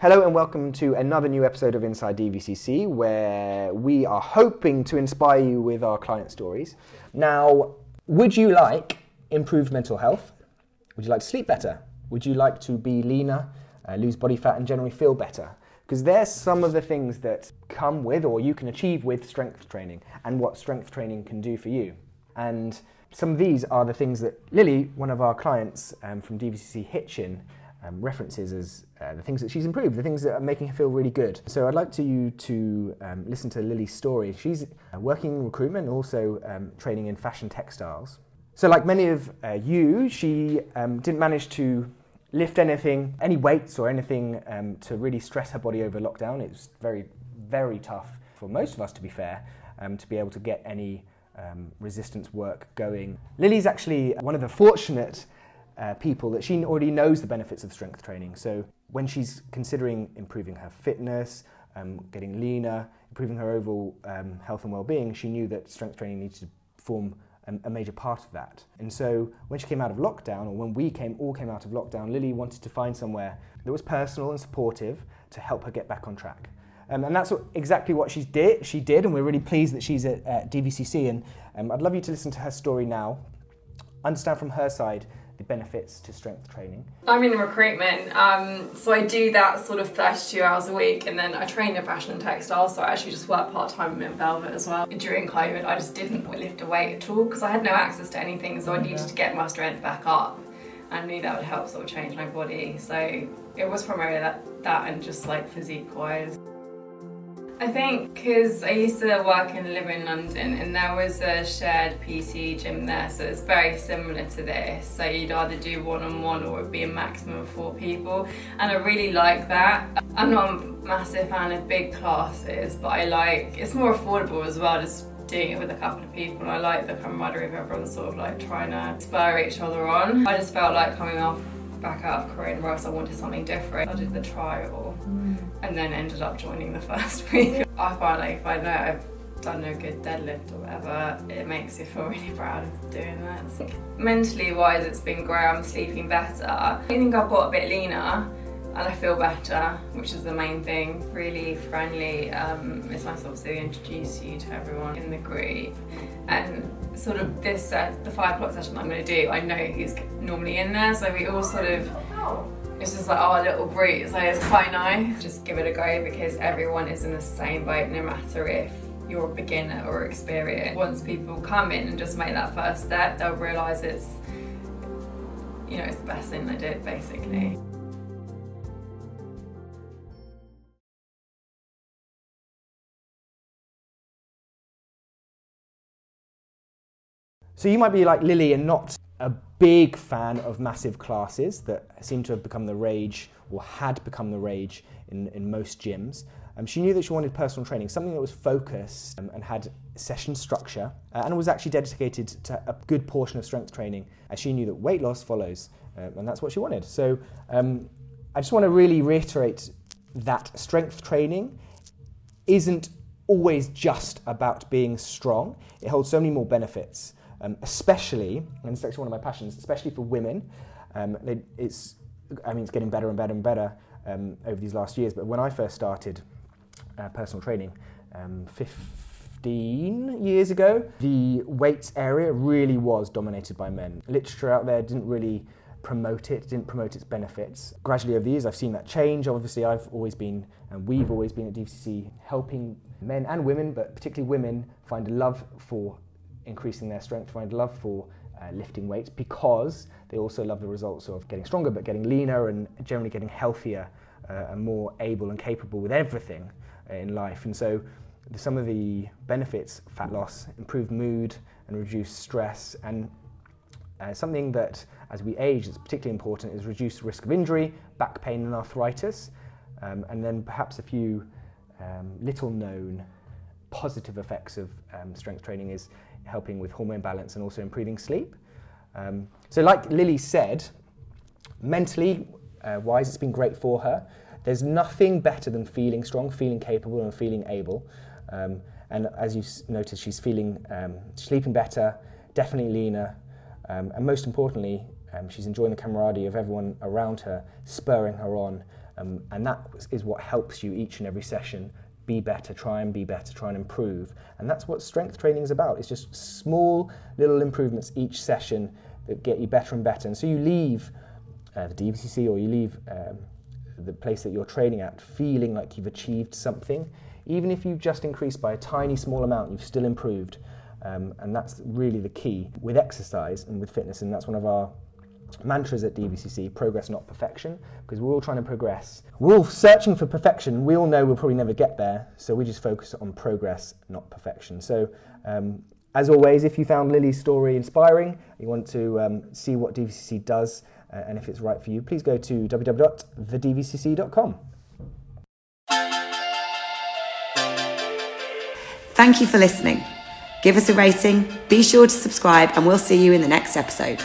Hello and welcome to another new episode of Inside DVCC where we are hoping to inspire you with our client stories. Now, would you like improved mental health? Would you like to sleep better? Would you like to be leaner, uh, lose body fat, and generally feel better? Because there's some of the things that come with or you can achieve with strength training and what strength training can do for you. And some of these are the things that Lily, one of our clients um, from DVCC Hitchin, um, references as uh, the things that she's improved, the things that are making her feel really good. So I'd like to you to um, listen to Lily's story. She's uh, working in recruitment, also um, training in fashion textiles. So, like many of uh, you, she um, didn't manage to lift anything, any weights or anything um, to really stress her body over lockdown. It was very, very tough for most of us, to be fair, um, to be able to get any resistance work going. Lily's actually one of the fortunate uh, people that she already knows the benefits of strength training. So when she's considering improving her fitness, um, getting leaner, improving her overall um, health and well-being, she knew that strength training needed to form a major part of that. And so when she came out of lockdown, or when we came all came out of lockdown, Lily wanted to find somewhere that was personal and supportive to help her get back on track. Um, and that's what, exactly what she did. She did, and we're really pleased that she's at, at DVCC. And um, I'd love you to listen to her story now, understand from her side the benefits to strength training? I'm in recruitment, um, so I do that sort of 32 hours a week, and then I train in fashion and textile, so I actually just work part time in Velvet as well. During COVID, I just didn't lift a weight at all because I had no access to anything, so I needed to get my strength back up. I knew that would help sort of change my body, so it was primarily that, that and just like physique wise. I think because I used to work and live in London and there was a shared PT gym there, so it's very similar to this. So you'd either do one on one or it'd be a maximum of four people, and I really like that. I'm not a massive fan of big classes, but I like it's more affordable as well. Just doing it with a couple of people and I like the camaraderie of everyone sort of like trying to spur each other on. I just felt like coming off back out of coronavirus, I wanted something different. I did the trial and then ended up joining the first week. I find like if I know I've done a good deadlift or whatever, it makes you feel really proud of doing that. So, mentally wise, it's been great. I'm sleeping better. I think I've got a bit leaner and I feel better, which is the main thing. Really friendly. Um, it's nice obviously to introduce you to everyone in the group. Sort of this, uh, the five o'clock session I'm going to do, I know who's normally in there, so we all sort of it's just like our little group, so it's quite nice. Just give it a go because everyone is in the same boat, no matter if you're a beginner or experienced. Once people come in and just make that first step, they'll realise it's, you know, it's the best thing they did basically. So you might be like Lily and not a big fan of massive classes that seem to have become the rage or had become the rage in, in most gyms. Um, she knew that she wanted personal training, something that was focused um, and had session structure uh, and was actually dedicated to a good portion of strength training as she knew that weight loss follows uh, and that's what she wanted. So um, I just want to really reiterate that strength training isn't always just about being strong. It holds so many more benefits um, especially, and it's actually one of my passions, especially for women. Um, it's, I mean, it's getting better and better and better um, over these last years. But when I first started uh, personal training, um, 15 years ago, the weights area really was dominated by men. Literature out there didn't really promote it, didn't promote its benefits. Gradually over the years, I've seen that change. Obviously, I've always been, and we've always been at DVCC, helping men and women, but particularly women, find a love for increasing their strength, find love for uh, lifting weights because they also love the results of getting stronger, but getting leaner and generally getting healthier uh, and more able and capable with everything uh, in life. And so, some of the benefits fat loss, improved mood, and reduced stress, and uh, something that as we age is particularly important is reduced risk of injury, back pain, and arthritis. Um, and then perhaps a few um, little known positive effects of um, strength training is helping with hormone balance and also improving sleep. Um, so, like Lily said, mentally uh, wise, it's been great for her. There's nothing better than feeling strong, feeling capable, and feeling able. Um, and as you noticed, she's feeling um, sleeping better, definitely leaner, um, and most importantly, um, she's enjoying the camaraderie of everyone around her, spurring her on Um, and that is what helps you each and every session be better, try and be better, try and improve. And that's what strength training is about. It's just small little improvements each session that get you better and better. And so you leave uh, the DVCC or you leave um, the place that you're training at feeling like you've achieved something. Even if you've just increased by a tiny small amount, you've still improved. Um, and that's really the key with exercise and with fitness. And that's one of our mantras at DVCC progress, not perfection, because we're all trying to progress. We're all searching for perfection. We all know we'll probably never get there, so we just focus on progress, not perfection. So, um, as always, if you found Lily's story inspiring, you want to um, see what DVCC does uh, and if it's right for you, please go to www.thedvcc.com. Thank you for listening. Give us a rating, be sure to subscribe, and we'll see you in the next episode.